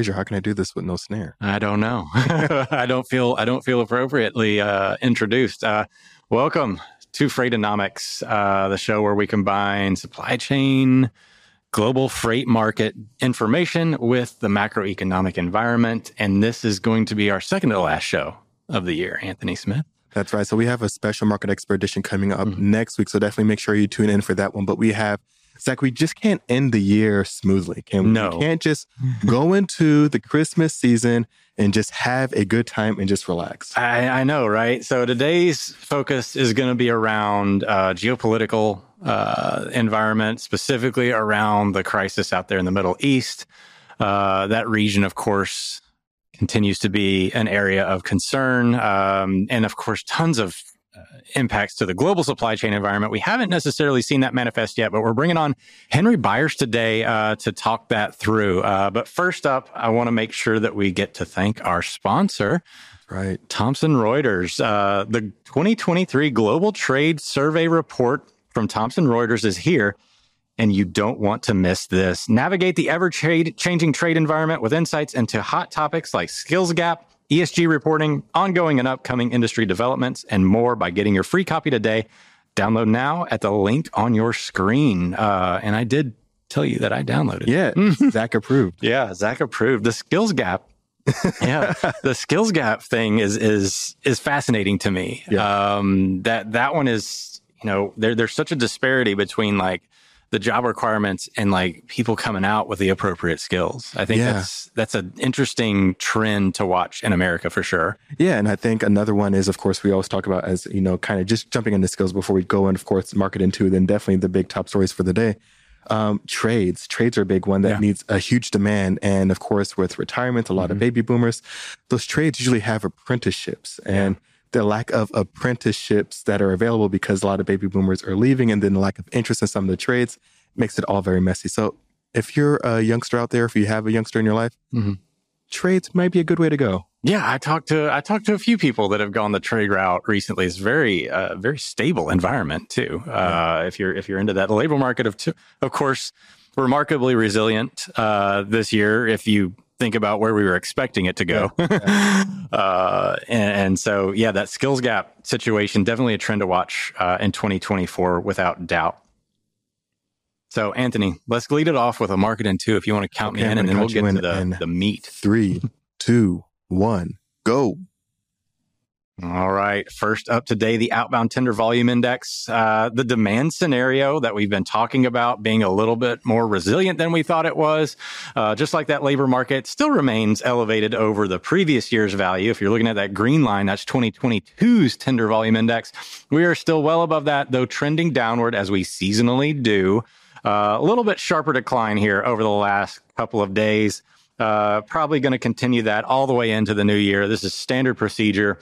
Fraser, how can I do this with no snare? I don't know. I don't feel I don't feel appropriately uh, introduced. Uh, welcome to Freightonomics, uh, the show where we combine supply chain, global freight market information with the macroeconomic environment. And this is going to be our second to last show of the year, Anthony Smith. That's right. So we have a special market expert edition coming up mm-hmm. next week. So definitely make sure you tune in for that one. But we have Zach, we just can't end the year smoothly. Can we? No. We can't just go into the Christmas season and just have a good time and just relax. I, I know, right? So today's focus is going to be around uh, geopolitical uh, environment, specifically around the crisis out there in the Middle East. Uh, that region, of course, continues to be an area of concern. Um, and of course, tons of impacts to the global supply chain environment. We haven't necessarily seen that manifest yet, but we're bringing on Henry Byers today uh, to talk that through. Uh, but first up, I want to make sure that we get to thank our sponsor. Right. Thomson Reuters. Uh, the 2023 Global Trade Survey Report from Thomson Reuters is here and you don't want to miss this. Navigate the ever changing trade environment with insights into hot topics like skills gap, ESG reporting, ongoing and upcoming industry developments, and more by getting your free copy today. Download now at the link on your screen. Uh, and I did tell you that I downloaded. Yeah, Zach approved. Yeah, Zach approved. The skills gap. yeah, the skills gap thing is is is fascinating to me. Yeah. Um, that that one is you know there there's such a disparity between like the job requirements and like people coming out with the appropriate skills. I think yeah. that's that's an interesting trend to watch in America for sure. Yeah, and I think another one is, of course, we always talk about as you know, kind of just jumping into skills before we go and of course market into then definitely the big top stories for the day. Um, trades, trades are a big one that yeah. needs a huge demand, and of course, with retirement, a lot mm-hmm. of baby boomers, those trades usually have apprenticeships and. Yeah the lack of apprenticeships that are available because a lot of baby boomers are leaving and then the lack of interest in some of the trades makes it all very messy. So if you're a youngster out there, if you have a youngster in your life, mm-hmm. trades might be a good way to go. Yeah, I talked to I talked to a few people that have gone the trade route recently. It's very uh, very stable environment too. Uh, if you're if you're into that labor market of of course, remarkably resilient uh, this year. If you think about where we were expecting it to go. Yeah. uh, and, and, so, yeah, that skills gap situation, definitely a trend to watch uh, in 2024 without doubt. So, Anthony, let's lead it off with a market in two if you want to count okay, me in, and then we'll get to the, the meat. Three, two, one, go. All right. First up today, the outbound tender volume index. Uh, the demand scenario that we've been talking about being a little bit more resilient than we thought it was, uh, just like that labor market, still remains elevated over the previous year's value. If you're looking at that green line, that's 2022's tender volume index. We are still well above that, though trending downward as we seasonally do. Uh, a little bit sharper decline here over the last couple of days. Uh, probably going to continue that all the way into the new year. This is standard procedure.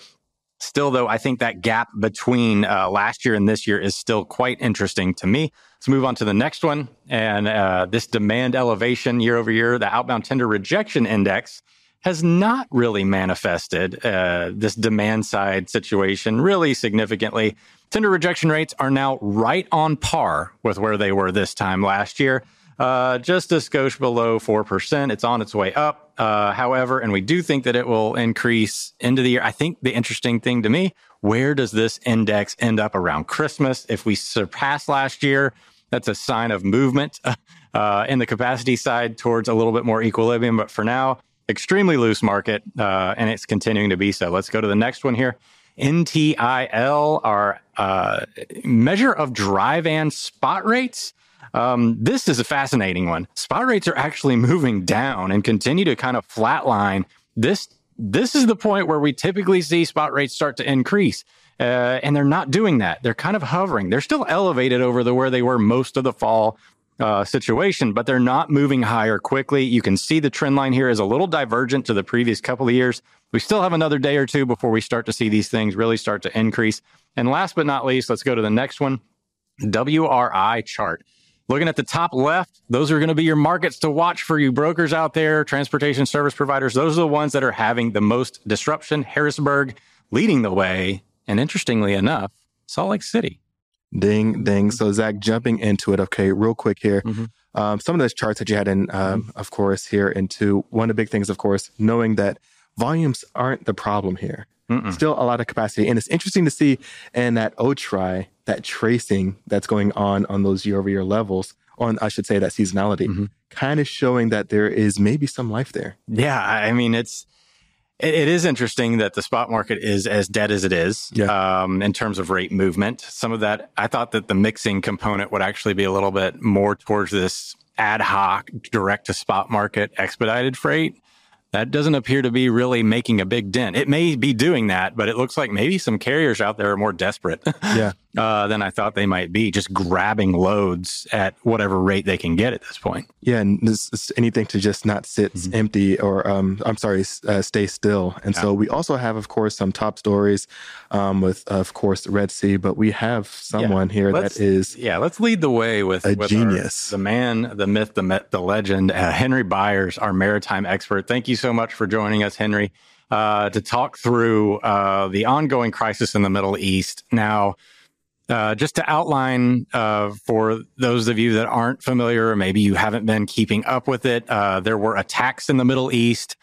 Still, though, I think that gap between uh, last year and this year is still quite interesting to me. Let's move on to the next one. And uh, this demand elevation year over year, the outbound tender rejection index has not really manifested uh, this demand side situation really significantly. Tender rejection rates are now right on par with where they were this time last year uh, just a skosh below 4%. It's on its way up. Uh, however, and we do think that it will increase into the year. I think the interesting thing to me, where does this index end up around Christmas? If we surpass last year, that's a sign of movement uh, in the capacity side towards a little bit more equilibrium. But for now, extremely loose market, uh, and it's continuing to be so. Let's go to the next one here. NTIL, our uh, measure of dry van spot rates. Um, this is a fascinating one. Spot rates are actually moving down and continue to kind of flatline. This this is the point where we typically see spot rates start to increase. Uh, and they're not doing that. They're kind of hovering. They're still elevated over the where they were most of the fall uh, situation, but they're not moving higher quickly. You can see the trend line here is a little divergent to the previous couple of years. We still have another day or two before we start to see these things really start to increase. And last but not least, let's go to the next one. WRI chart. Looking at the top left, those are going to be your markets to watch for you brokers out there, transportation service providers. Those are the ones that are having the most disruption. Harrisburg leading the way. And interestingly enough, Salt Lake City. Ding, ding. So, Zach, jumping into it. Okay, real quick here. Mm-hmm. um, some of those charts that you had in, um, mm-hmm. of course, here into one of the big things, of course, knowing that volumes aren't the problem here. Mm-mm. Still a lot of capacity. And it's interesting to see in that OTRI, that tracing that's going on on those year over year levels, on, I should say, that seasonality, mm-hmm. kind of showing that there is maybe some life there. Yeah. I mean, it's, it, it is interesting that the spot market is as dead as it is yeah. um, in terms of rate movement. Some of that, I thought that the mixing component would actually be a little bit more towards this ad hoc direct to spot market expedited freight that doesn't appear to be really making a big dent. It may be doing that, but it looks like maybe some carriers out there are more desperate yeah. Uh, than I thought they might be, just grabbing loads at whatever rate they can get at this point. Yeah, and this is anything to just not sit mm-hmm. empty or, um, I'm sorry, uh, stay still. And yeah. so we also have, of course, some top stories um, with, of course, Red Sea, but we have someone yeah. here let's, that is yeah. Let's lead the way with a with genius, our, the man, the myth, the the legend, uh, Henry Byers, our maritime expert. Thank you so much for joining us, Henry. Uh, to talk through uh, the ongoing crisis in the Middle East. Now, uh, just to outline uh, for those of you that aren't familiar, or maybe you haven't been keeping up with it, uh, there were attacks in the Middle East.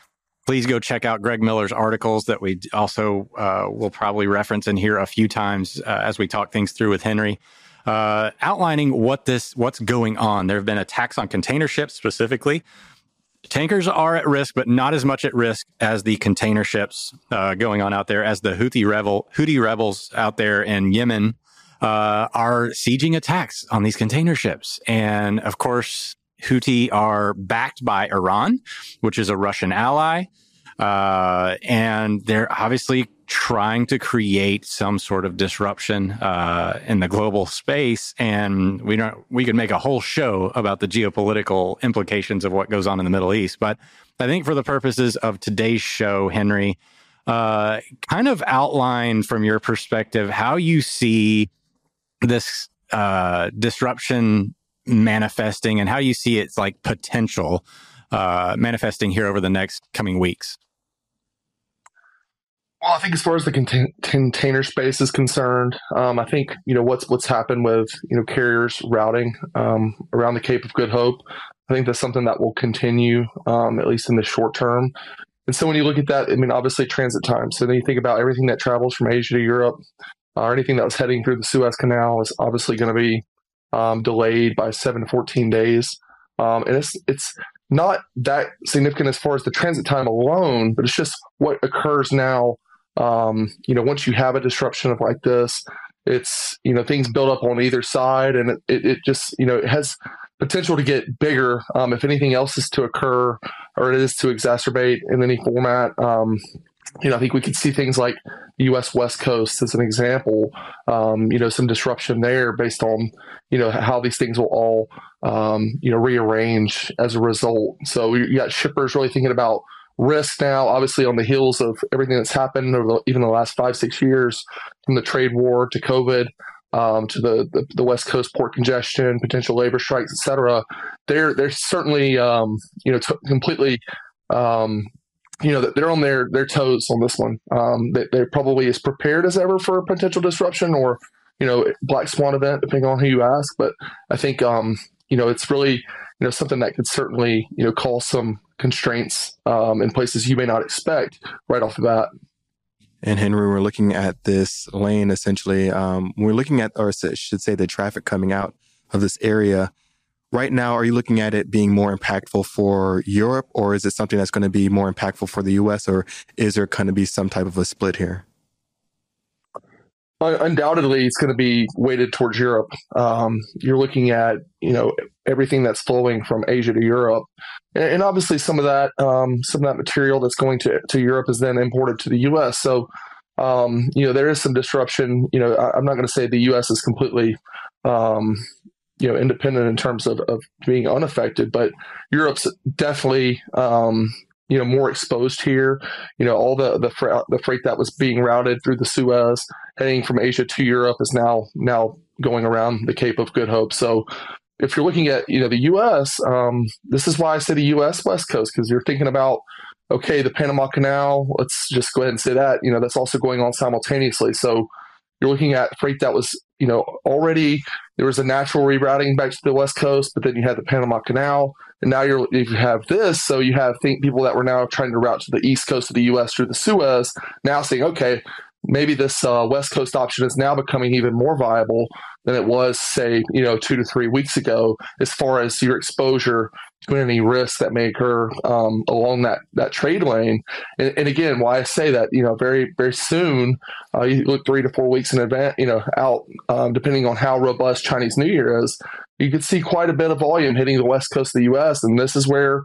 Please go check out Greg Miller's articles that we also uh, will probably reference in here a few times uh, as we talk things through with Henry. Outlining what this what's going on. There have been attacks on container ships specifically. Tankers are at risk, but not as much at risk as the container ships going on out there, as the Houthi rebel Houthi rebels out there in Yemen uh, are sieging attacks on these container ships. And of course, Houthi are backed by Iran, which is a Russian ally. Uh, and they're obviously trying to create some sort of disruption uh, in the global space. And we don't we could make a whole show about the geopolitical implications of what goes on in the Middle East. But I think for the purposes of today's show, Henry, uh, kind of outline from your perspective how you see this uh, disruption manifesting and how you see its like potential uh, manifesting here over the next coming weeks? Well, I think as far as the contain- container space is concerned, um, I think you know what's what's happened with you know carriers routing um, around the Cape of Good Hope. I think that's something that will continue um, at least in the short term. And so when you look at that, I mean, obviously transit time. So then you think about everything that travels from Asia to Europe, or anything that was heading through the Suez Canal is obviously going to be um, delayed by seven to 14 days. Um, and it's, it's not that significant as far as the transit time alone, but it's just what occurs now. Um, you know, once you have a disruption of like this, it's, you know, things build up on either side and it, it, just, you know, it has potential to get bigger um, if anything else is to occur or it is to exacerbate in any format. You know, I think we could see things like U.S. West Coast as an example. Um, you know, some disruption there based on you know how these things will all um, you know rearrange as a result. So you got shippers really thinking about risk now, obviously on the heels of everything that's happened over the, even the last five six years, from the trade war to COVID. Um, to the, the, the West Coast port congestion, potential labor strikes, et cetera, they're they're certainly um, you know t- completely um, you know that they're on their their toes on this one. Um, they, they're probably as prepared as ever for a potential disruption or you know black swan event, depending on who you ask. But I think um, you know it's really you know something that could certainly you know cause some constraints um, in places you may not expect right off the bat. And Henry, we're looking at this lane essentially. Um, we're looking at, or should say, the traffic coming out of this area right now, are you looking at it being more impactful for Europe, or is it something that's going to be more impactful for the US, or is there going to be some type of a split here? Undoubtedly, it's going to be weighted towards Europe. Um, you're looking at you know everything that's flowing from Asia to Europe, and, obviously some of that um, some of that material that's going to to Europe is then imported to the U.S. So um, you know there is some disruption. You know I, am not going to say the U.S. is completely um, you know independent in terms of, of being unaffected but europe's definitely um, you know more exposed here. You know all the the, freight, the freight that was being routed through the suez heading from asia to europe is now now going around the cape of good hope. So if you're looking at you know the us um, this is why i say the us west coast because you're thinking about okay the panama canal let's just go ahead and say that you know that's also going on simultaneously. So you're looking at freight that was you know, already there was a natural rerouting back to the West Coast, but then you had the Panama Canal. And now you're, if you have this, so you have think people that were now trying to route to the East Coast of the U.S. through the Suez, now saying, okay, maybe this uh, West Coast option is now becoming even more viable than it was, say, you know, two to three weeks ago, as far as your exposure any risks that may occur um, along that that trade lane. And, and, again, why I say that, you know, very very soon, uh, you look three to four weeks in advance, you know, out, um, depending on how robust Chinese New Year is, you could see quite a bit of volume hitting the west coast of the U.S. And this is where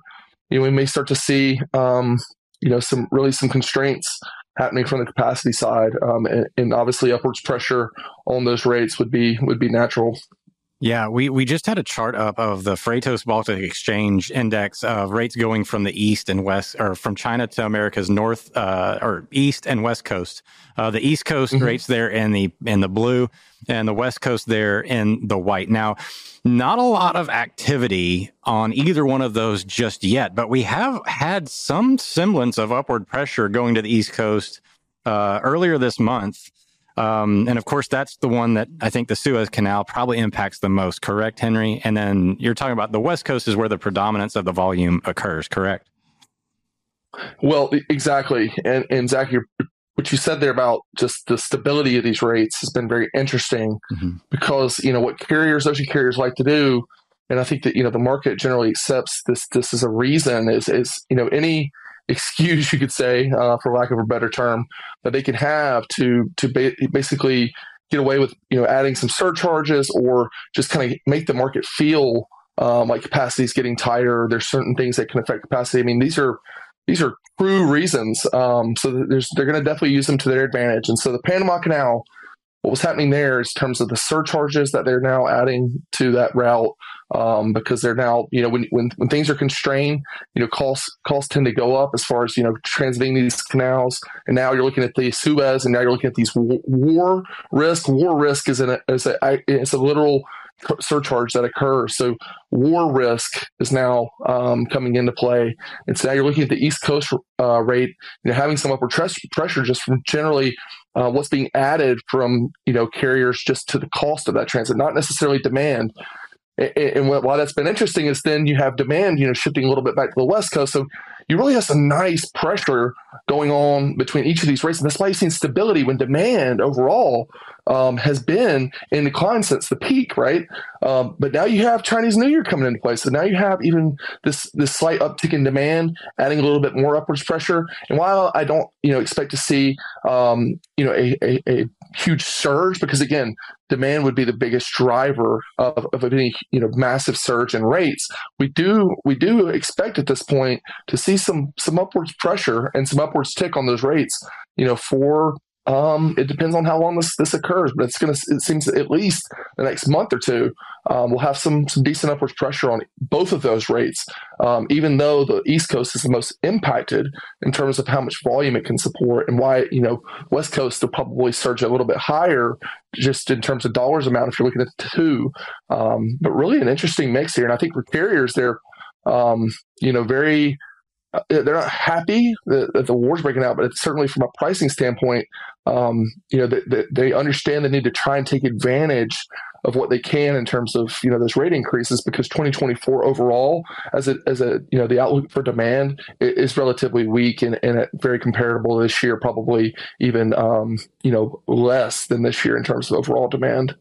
you know we may start to see, um, you know, some really some constraints happening from the capacity side, um, and, and, obviously upwards pressure on those rates would be would be natural. Yeah, we, we just had a chart up of the Freightos Baltic Exchange Index of rates going from the east and west, or from China to America's north uh, or east and west coast. Uh, the east coast mm-hmm. rates there in the in the blue, and the west coast there in the white. Now, not a lot of activity on either one of those just yet, but we have had some semblance of upward pressure going to the east coast uh, earlier this month. Um, and of course, that's the one that I think the Suez Canal probably impacts the most, correct, Henry? And then you're talking about the West Coast is where the predominance of the volume occurs, correct? Well, exactly. And, and Zach, what you said there about just the stability of these rates has been very interesting mm-hmm. because, you know, what carriers, ocean carriers like to do, and I think that, you know, the market generally accepts this, this is a reason is, is, you know, any, excuse, you could say, uh, for lack of a better term, that they can have to to ba- basically get away with you know adding some surcharges or just kind of make the market feel um, like capacity is getting tighter. There's certain things that can affect capacity. I mean, these are these are true reasons. Um, so there's they're going to definitely use them to their advantage. And so the Panama Canal, what was happening there is in terms of the surcharges that they're now adding to that route um, because they're now, you know, when, when, when things are constrained, you know, costs, costs tend to go up as far as, you know, transiting these canals. And now you're looking at the Suez and now you're looking at these war risk. War risk is, an, is a, it's a literal surcharge that occurs. So war risk is now um, coming into play. And so now you're looking at the East Coast uh, rate, you know, having some upward pressure just from generally uh, what's being added from you know carriers just to the cost of that transit, not necessarily demand. And why that's been interesting is then you have demand, you know, shifting a little bit back to the West Coast. So you really have some nice pressure going on between each of these races. And that's why you've seen stability when demand overall um, has been in decline since the peak, right? Um, but now you have Chinese New Year coming into play, so now you have even this this slight uptick in demand, adding a little bit more upwards pressure. And while I don't, you know, expect to see, um, you know, a, a, a huge surge because again, demand would be the biggest driver of, of any you know massive surge in rates. We do we do expect at this point to see some some upwards pressure and some upwards tick on those rates. You know, for um, it depends on how long this, this occurs, but it's to, it seems at least the next month or two, um, we'll have some, some decent upwards pressure on both of those rates, um, even though the East Coast is the most impacted in terms of how much volume it can support and why, you know, West Coast will probably surge a little bit higher just in terms of dollars amount if you're looking at two. Um, but really an interesting mix here. And I think for carriers, they're, um, you know, very, uh, they're not happy that, that, the war's breaking out, but certainly from a pricing standpoint, um, you know, they, they, they, understand the need to try and take advantage of what they can in terms of you know those rate increases because 2024 overall as a as a you know the outlook for demand is relatively weak and, and very comparable this year probably even um, you know less than this year in terms of overall demand.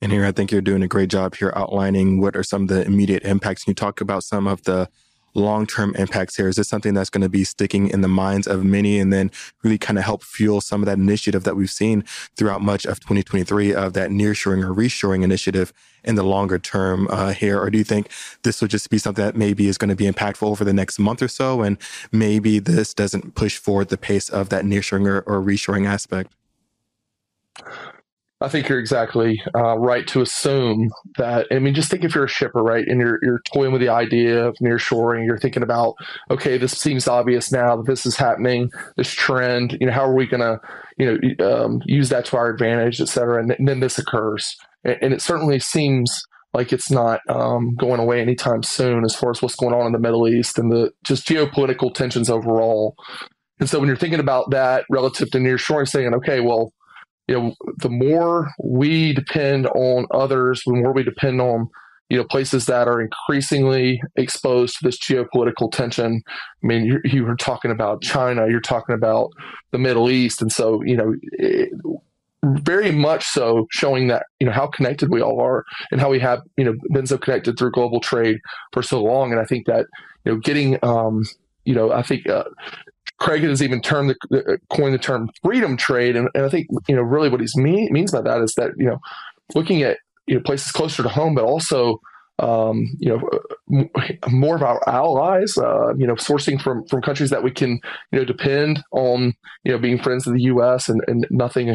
And here, I think you're doing a great job here outlining what are some of the immediate impacts. Can you talk about some of the long term impacts here? Is this something that's going to be sticking in the minds of many and then really kind of help fuel some of that initiative that we've seen throughout much of 2023 of that nearshoring or reshoring initiative in the longer term uh, here? Or do you think this will just be something that maybe is going to be impactful over the next month or so? And maybe this doesn't push forward the pace of that nearshoring or, or reshoring aspect? I think you're exactly uh, right to assume that. I mean, just think if you're a shipper, right, and you're you're toying with the idea of nearshoring, you're thinking about, okay, this seems obvious now that this is happening, this trend. You know, how are we going to, you know, um, use that to our advantage, et cetera? And, and then this occurs, and, and, it certainly seems like it's not um, going away anytime soon, as far as what's going on in the Middle East and the just geopolitical tensions overall. And so, when you're thinking about that relative to nearshoring, saying, okay, well you know, the more we depend on others, the more we depend on you know places that are increasingly exposed to this geopolitical tension. I mean, you, you were talking about China, you're talking about the Middle East, and so you know. It, very much so showing that you know how connected we all are and how we have you know been so connected through global trade for so long and i think that you know getting um you know i think uh, Craig has even termed the, coined the term freedom trade, and, and I think you know really what he mean, means by that is that you know looking at you know places closer to home, but also um, you know more of our allies, uh, you know sourcing from from countries that we can you know depend on, you know being friends of the U.S. and, and nothing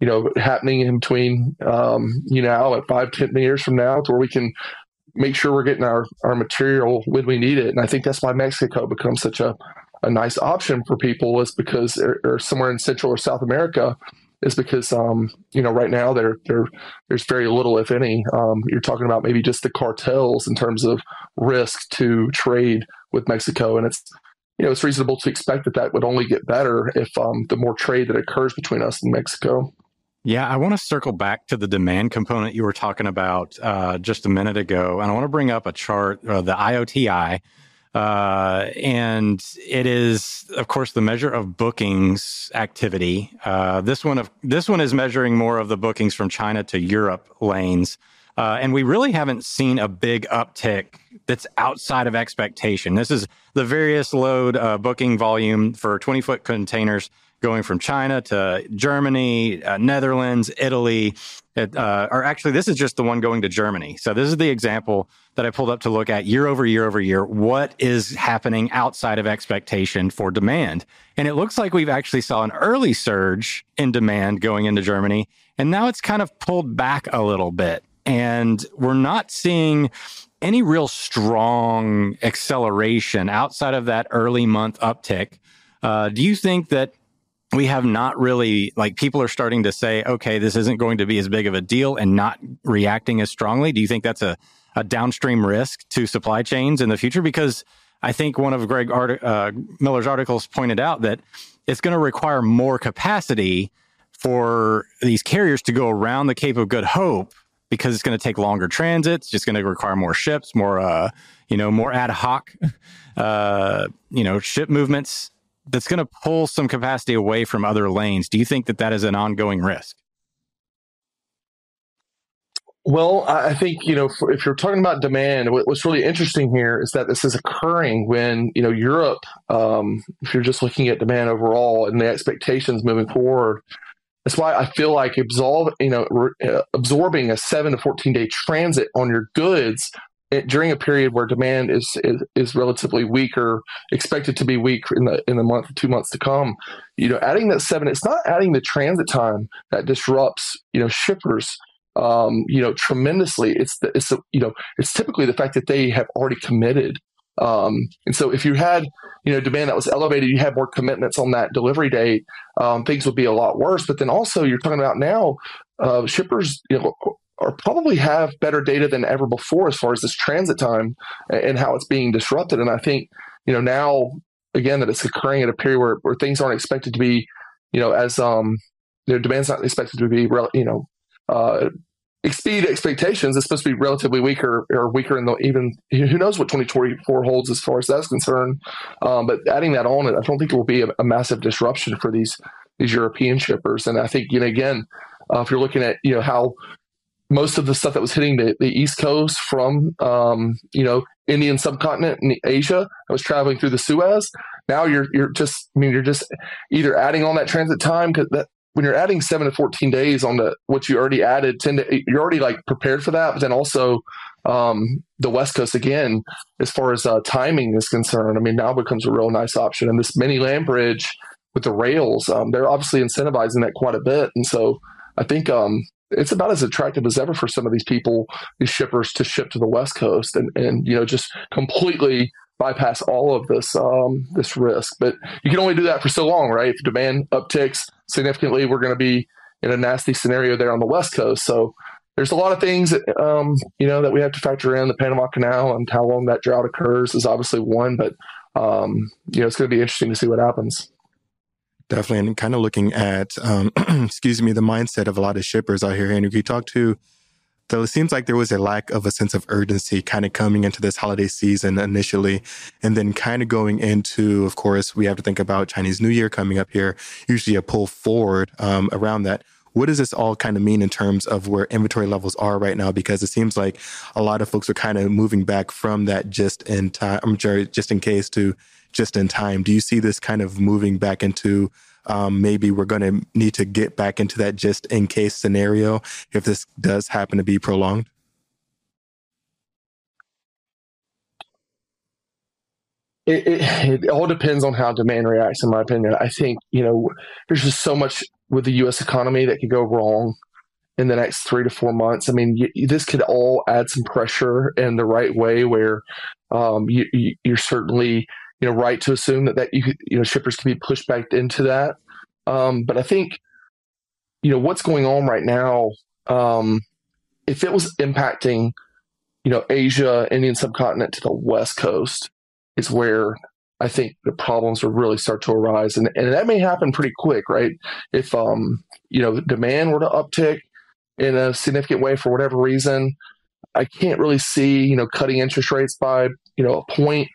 you know happening in between um, you know at five ten years from now to where we can make sure we're getting our, our material when we need it. And I think that's why Mexico becomes such a a nice option for people is because or, somewhere in Central or South America is because um, you know right now there there there's very little, if any. Um, you're talking about maybe just the cartels in terms of risk to trade with Mexico, and it's you know it's reasonable to expect that that would only get better if um, the more trade that occurs between us and Mexico. Yeah, I want to circle back to the demand component you were talking about uh, just a minute ago, and I want to bring up a chart, uh, the IOTI. Uh, and it is, of course, the measure of bookings activity. Uh, this one of this one is measuring more of the bookings from China to Europe lanes, uh, and we really haven't seen a big uptick that's outside of expectation. This is the various load uh, booking volume for 20 foot containers going from China to Germany, uh, Netherlands, Italy. It, uh, or actually, this is just the one going to Germany. So this is the example that I pulled up to look at year over year over year. What is happening outside of expectation for demand? And it looks like we've actually saw an early surge in demand going into Germany, and now it's kind of pulled back a little bit. And we're not seeing any real strong acceleration outside of that early month uptick. Uh, do you think that we have not really like people are starting to say, okay, this isn't going to be as big of a deal and not reacting as strongly. Do you think that's a, a downstream risk to supply chains in the future? Because I think one of Greg Art- uh, Miller's articles pointed out that it's going to require more capacity for these carriers to go around the Cape of Good Hope because it's going to take longer transit. It's just going to require more ships, more, uh, you know, more ad hoc, uh, you know, ship movements that's going to pull some capacity away from other lanes. Do you think that that is an ongoing risk? Well, I think you know if you're talking about demand, what's really interesting here is that this is occurring when you know Europe. Um, if you're just looking at demand overall and the expectations moving forward, that's why I feel like absorb you know re- uh, absorbing a seven to fourteen day transit on your goods during a period where demand is, is, is relatively weaker, expected to be weak in the in the month two months to come. You know, adding that seven, it's not adding the transit time that disrupts you know shippers. Um, you know, tremendously. It's the, it's the, you know it's typically the fact that they have already committed. Um, and so if you had you know demand that was elevated, you had more commitments on that delivery date, um, things would be a lot worse. But then also you're talking about now uh, shippers you know or probably have better data than ever before as far as this transit time and how it's being disrupted. And I think, you know, now again that it's occurring at a period where, where things aren't expected to be, you know, as um, their demand's not expected to be, you know, uh, exceed expectations. It's supposed to be relatively weaker or weaker in the even who knows what 2024 holds as far as that's concerned. Um, but adding that on, I don't think it will be a, a, massive disruption for these these European shippers. And I think you know again, uh, if you're looking at you know how most of the stuff that was hitting the, the East Coast from, um, you know, Indian subcontinent and Asia that was traveling through the Suez. Now you're you're just I mean you're just either adding on that transit time because that when you're adding seven to fourteen days on the what you already added, ten to, you're already like prepared for that. But then also um, the West Coast again, as far as uh, timing is concerned, I mean now becomes a real nice option. And this mini land bridge with the rails, um, they're obviously incentivizing that quite a bit. And so I think um, it's about as attractive as ever for some of these people, these shippers, to ship to the West Coast and and you know just completely bypass all of this um, this risk. But you can only do that for so long, right? If demand upticks significantly, we're going to be in a nasty scenario there on the West Coast. So there's a lot of things um, you know that we have to factor in. The Panama Canal and how long that drought occurs is obviously one, but um, you know it's going to be interesting to see what happens. Definitely. And kind of looking at, um, excuse me, the mindset of a lot of shippers out here. And you talk to, though it seems like there was a lack of a sense of urgency kind of coming into this holiday season initially. And then kind of going into, of course, we have to think about Chinese New Year coming up here, usually a pull forward um, around that. What does this all kind of mean in terms of where inventory levels are right now? Because it seems like a lot of folks are kind of moving back from that just in time, I'm sorry, just in case to just in time. Do you see this kind of moving back into um, maybe we're going to need to get back into that just in case scenario if this does happen to be prolonged? It, it, it, all depends on how demand reacts, in my opinion. I think, you know, there's just so much with the U.S. economy that could go wrong in the next three to four months. I mean, you, this could all add some pressure in the right way where um, you, are certainly you know right to assume that that you could, you know shippers can be pushed back into that. Um, but I think you know what's going on right now. Um, if it was impacting you know Asia, Indian subcontinent to the west coast, is where I think the problems will really start to arise, and and that may happen pretty quick, right? If um you know demand were to uptick in a significant way for whatever reason, I can't really see you know cutting interest rates by you know a point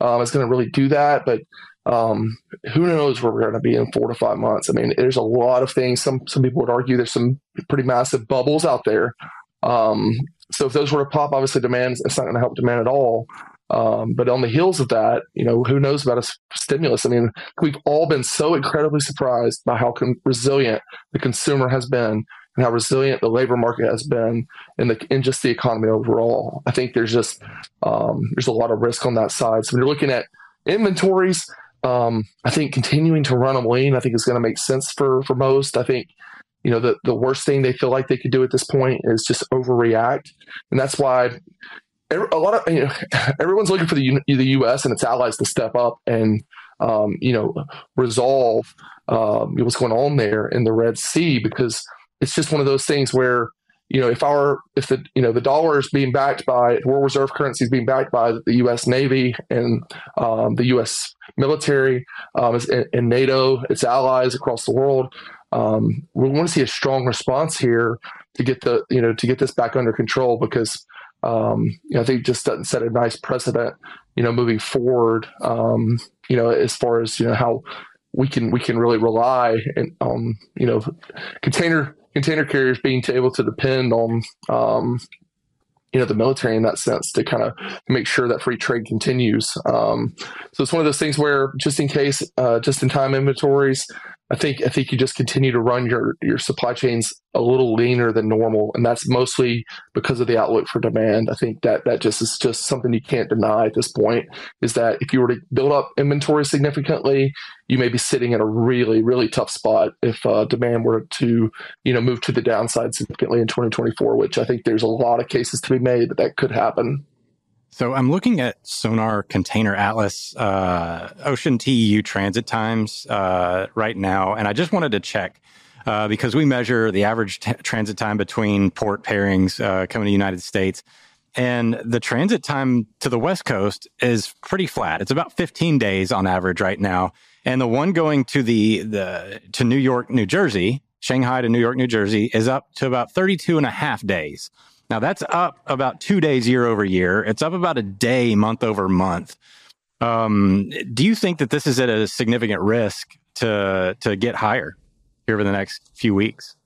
um, is going to really do that. But um, who knows where we're going to be in four to five months? I mean, there's a lot of things. Some some people would argue there's some pretty massive bubbles out there. Um, so if those were to pop, obviously demand it's not going to help demand at all. Um, but on the heels of that, you know, who knows about a stimulus? I mean, we've all been so incredibly surprised by how con- resilient the consumer has been and how resilient the labor market has been in the in just the economy overall. I think there's just um, there's a lot of risk on that side. So when you're looking at inventories, um, I think continuing to run them lean, I think is going to make sense for for most. I think you know the the worst thing they feel like they could do at this point is just overreact, and that's why a lot of you know, everyone's looking for the the U.S. and its allies to step up and um, you know resolve um, what's going on there in the Red Sea because it's just one of those things where you know if our if the you know the dollar is being backed by world reserve currency is being backed by the U.S. Navy and um, the U.S. military um, and, and, NATO, its allies across the world. Um, we want to see a strong response here to get the you know to get this back under control because um, you know, I think it just doesn't set a nice precedent you know moving forward. Um, you know as far as you know how we can we can really rely on you know container container carriers being able to depend on um, you know the military in that sense to kind of make sure that free trade continues. Um, so it's one of those things where just in case, uh, just in time inventories, I think I think you just continue to run your your supply chains a little leaner than normal, and that's mostly because of the outlook for demand. I think that that just is just something you can't deny at this point. Is that if you were to build up inventory significantly, you may be sitting in a really really tough spot if uh, demand were to you know move to the downside significantly in 2024. Which I think there's a lot of cases to be made that that could happen. So I'm looking at Sonar Container Atlas uh, Ocean TEU transit times uh, right now, and I just wanted to check uh, because we measure the average t- transit time between port pairings uh, coming to the United States, and the transit time to the West Coast is pretty flat. It's about 15 days on average right now, and the one going to the the to New York, New Jersey, Shanghai to New York, New Jersey, is up to about 32 and a half days. Now that's up about two days year over year. It's up about a day month over month. Um, do you think that this is at a significant risk to to get higher here over the next few weeks?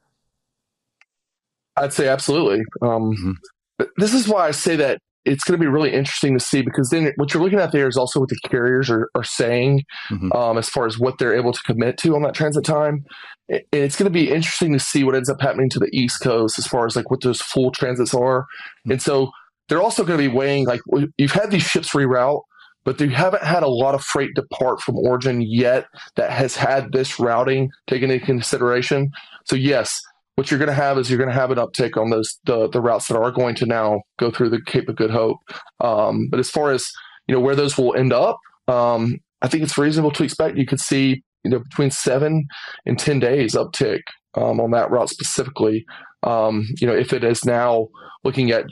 I'd say absolutely. Um, mm-hmm. This is why I say that it's going to be really interesting to see because then what you're looking at there is also what the carriers are, are saying mm-hmm. um, as far as what they're able to commit to on that transit time. And it's going to be interesting to see what ends up happening to the East Coast as far as like what those full transits are. Mm-hmm. And so they're also going to be weighing like you've had these ships reroute, but you haven't had a lot of freight depart from origin yet that has had this routing taken into consideration. So yes, what you're going to have is you're going to have an uptick on those the, the routes that are going to now go through the Cape of Good Hope. Um, but as far as you know where those will end up, um, I think it's reasonable to expect you could see you know between seven and ten days uptick um, on that route specifically. Um, you know if it is now looking at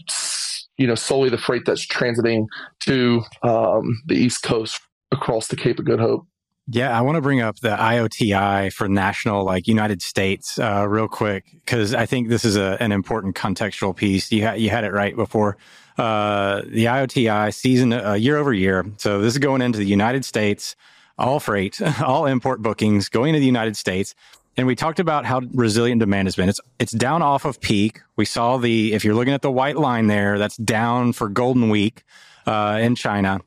you know solely the freight that's transiting to um, the East Coast across the Cape of Good Hope. Yeah, I want to bring up the IOTI for national, like United States, uh, real quick, because I think this is a, an important contextual piece. You, ha- you had it right before. Uh, the IOTI season uh, year over year. So this is going into the United States, all freight, all import bookings going to the United States. And we talked about how resilient demand has been. It's it's down off of peak. We saw the if you're looking at the white line there, that's down for Golden Week uh, in China.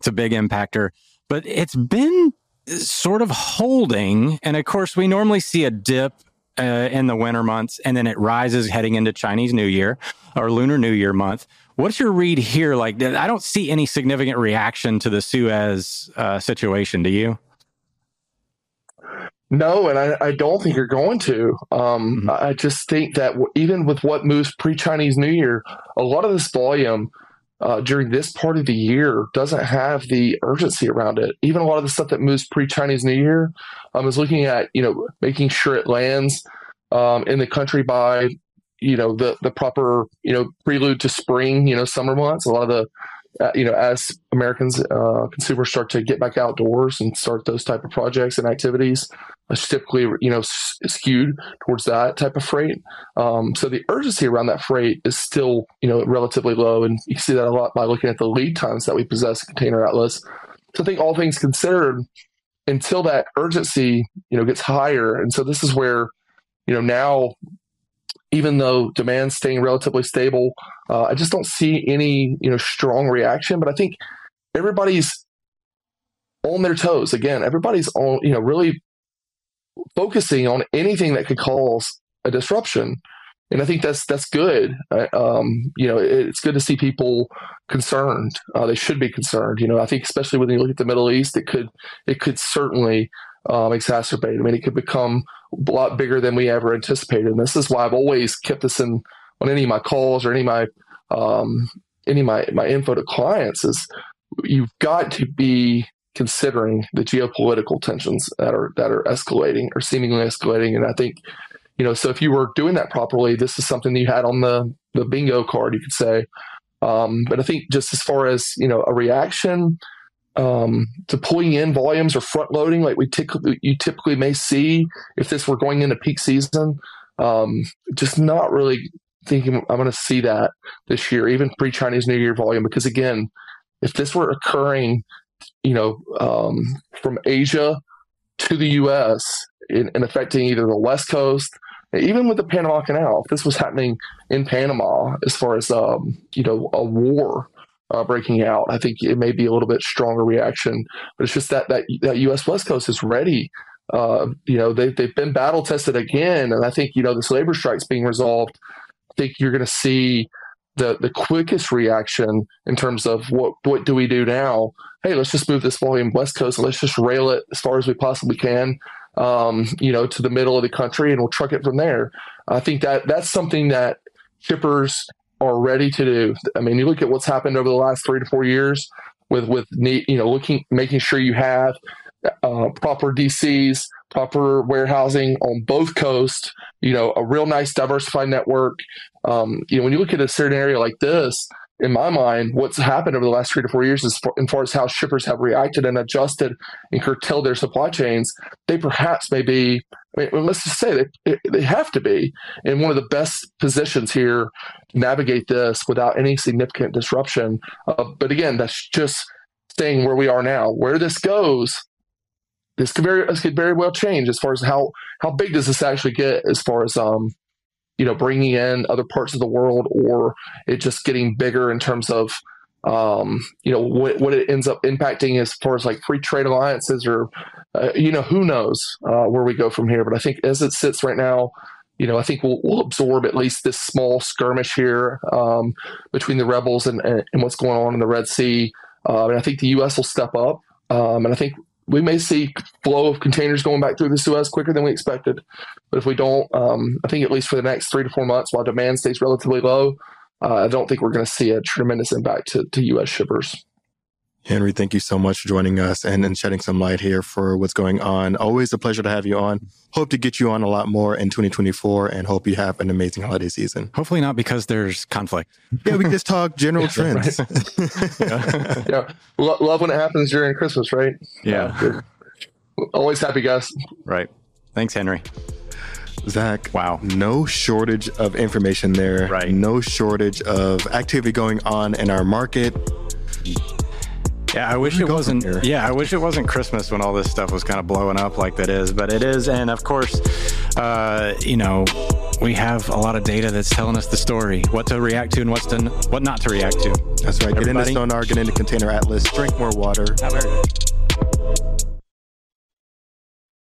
It's a big impactor, but it's been sort of holding. And of course, we normally see a dip uh, in the winter months and then it rises heading into Chinese New Year or Lunar New Year month. What's your read here? Like, I don't see any significant reaction to the Suez uh, situation. Do you? No, and I, I don't think you're going to. Um, mm-hmm. I just think that even with what moves pre Chinese New Year, a lot of this volume uh, during this part of the year doesn't have the urgency around it. Even a lot of the stuff that moves pre Chinese New Year um, is looking at you know making sure it lands um, in the country by you know the the proper you know prelude to spring you know summer months. A lot of the uh, you know as Americans uh, consumers start to get back outdoors and start those type of projects and activities, it's typically you know skewed towards that type of freight. Um, so the urgency around that freight is still you know relatively low, and you see that a lot by looking at the lead times that we possess in Container Atlas. So I think all things considered, until that urgency you know gets higher, and so this is where you know now even though demand's staying relatively stable, uh, I just don't see any you know strong reaction. But I think everybody's on their toes again. Everybody's on you know really focusing on anything that could cause a disruption. And I think that's that's good. Um, you know, it's good to see people concerned. Uh, they should be concerned. You know, I think especially when you look at the Middle East, it could it could certainly um, exacerbate. I mean, it could become a lot bigger than we ever anticipated. And this is why I've always kept this in on any of my calls or any of my um, any of my my info to clients is you've got to be considering the geopolitical tensions that are that are escalating or seemingly escalating. And I think, you know, so if you were doing that properly, this is something that you had on the the bingo card, you could say. Um, but I think just as far as you know, a reaction um, to pulling in volumes or front loading, like we typically you typically may see if this were going into peak season, um, just not really thinking I'm going to see that this year, even pre Chinese New Year volume, because again, if this were occurring you know, um, from Asia to the U.S. In, affecting either the West Coast, even with the Panama Canal. If this was happening in Panama, as far as um, you know, a war uh, breaking out, I think it may be a little bit stronger reaction. But it's just that that that U.S. West Coast is ready. Uh, you know, they they've been battle tested again, and I think you know this labor strike's being resolved. I think you're going to see the the quickest reaction in terms of what what do we do now? Hey, let's just move this volume west coast. Let's just rail it as far as we possibly can, um, you know, to the middle of the country, and we'll truck it from there. I think that that's something that shippers are ready to do. I mean, you look at what's happened over the last three to four years with with you know looking making sure you have uh, proper DCs, proper warehousing on both coasts, you know, a real nice diversified network. Um, you know, when you look at a certain area like this, in my mind, what's happened over the last three to four years is far, as far as how shippers have reacted and adjusted and curtailed their supply chains, they perhaps may be, I mean, let's just say they, they have to be in one of the best positions here to navigate this without any significant disruption. Uh, but again, that's just staying where we are now. Where this goes, this could very this could very well change as far as how how big does this actually get as far as um you know bringing in other parts of the world or it just getting bigger in terms of um you know what, what it ends up impacting as far as like free trade alliances or uh, you know who knows uh, where we go from here but i think as it sits right now you know, I think we'll, we'll absorb at least this small skirmish here um, between the rebels and, and, what's going on in the Red Sea. Uh, and I think the U.S. will step up. Um, and I think we may see flow of containers going back through the Suez quicker than we expected. But if we don't, um, I think at least for the next three to four months, while demand stays relatively low, uh, I don't think we're going to see a tremendous impact to, to U.S. shippers. Henry, thank you so much for joining us and, and shedding some light here for what's going on. Always a pleasure to have you on. Hope to get you on a lot more in 2024 and hope you have an amazing holiday season. Hopefully not because there's conflict. Yeah, we just talk general trends. yeah. yeah. Love when it happens during Christmas, right? Yeah. Always happy, guys. Right. Thanks, Henry. Zach, wow. No shortage of information there. Right. No shortage of activity going on in our market. Yeah, I wish it wasn't. Yeah, I wish it wasn't Christmas when all this stuff was kind of blowing up like that is, but it is. And of course, uh, you know, we have a lot of data that's telling us the story, what to react to and what's to what not to react to. That's right. Everybody, get into Sonar, get into Container Atlas, drink more water. Not very good.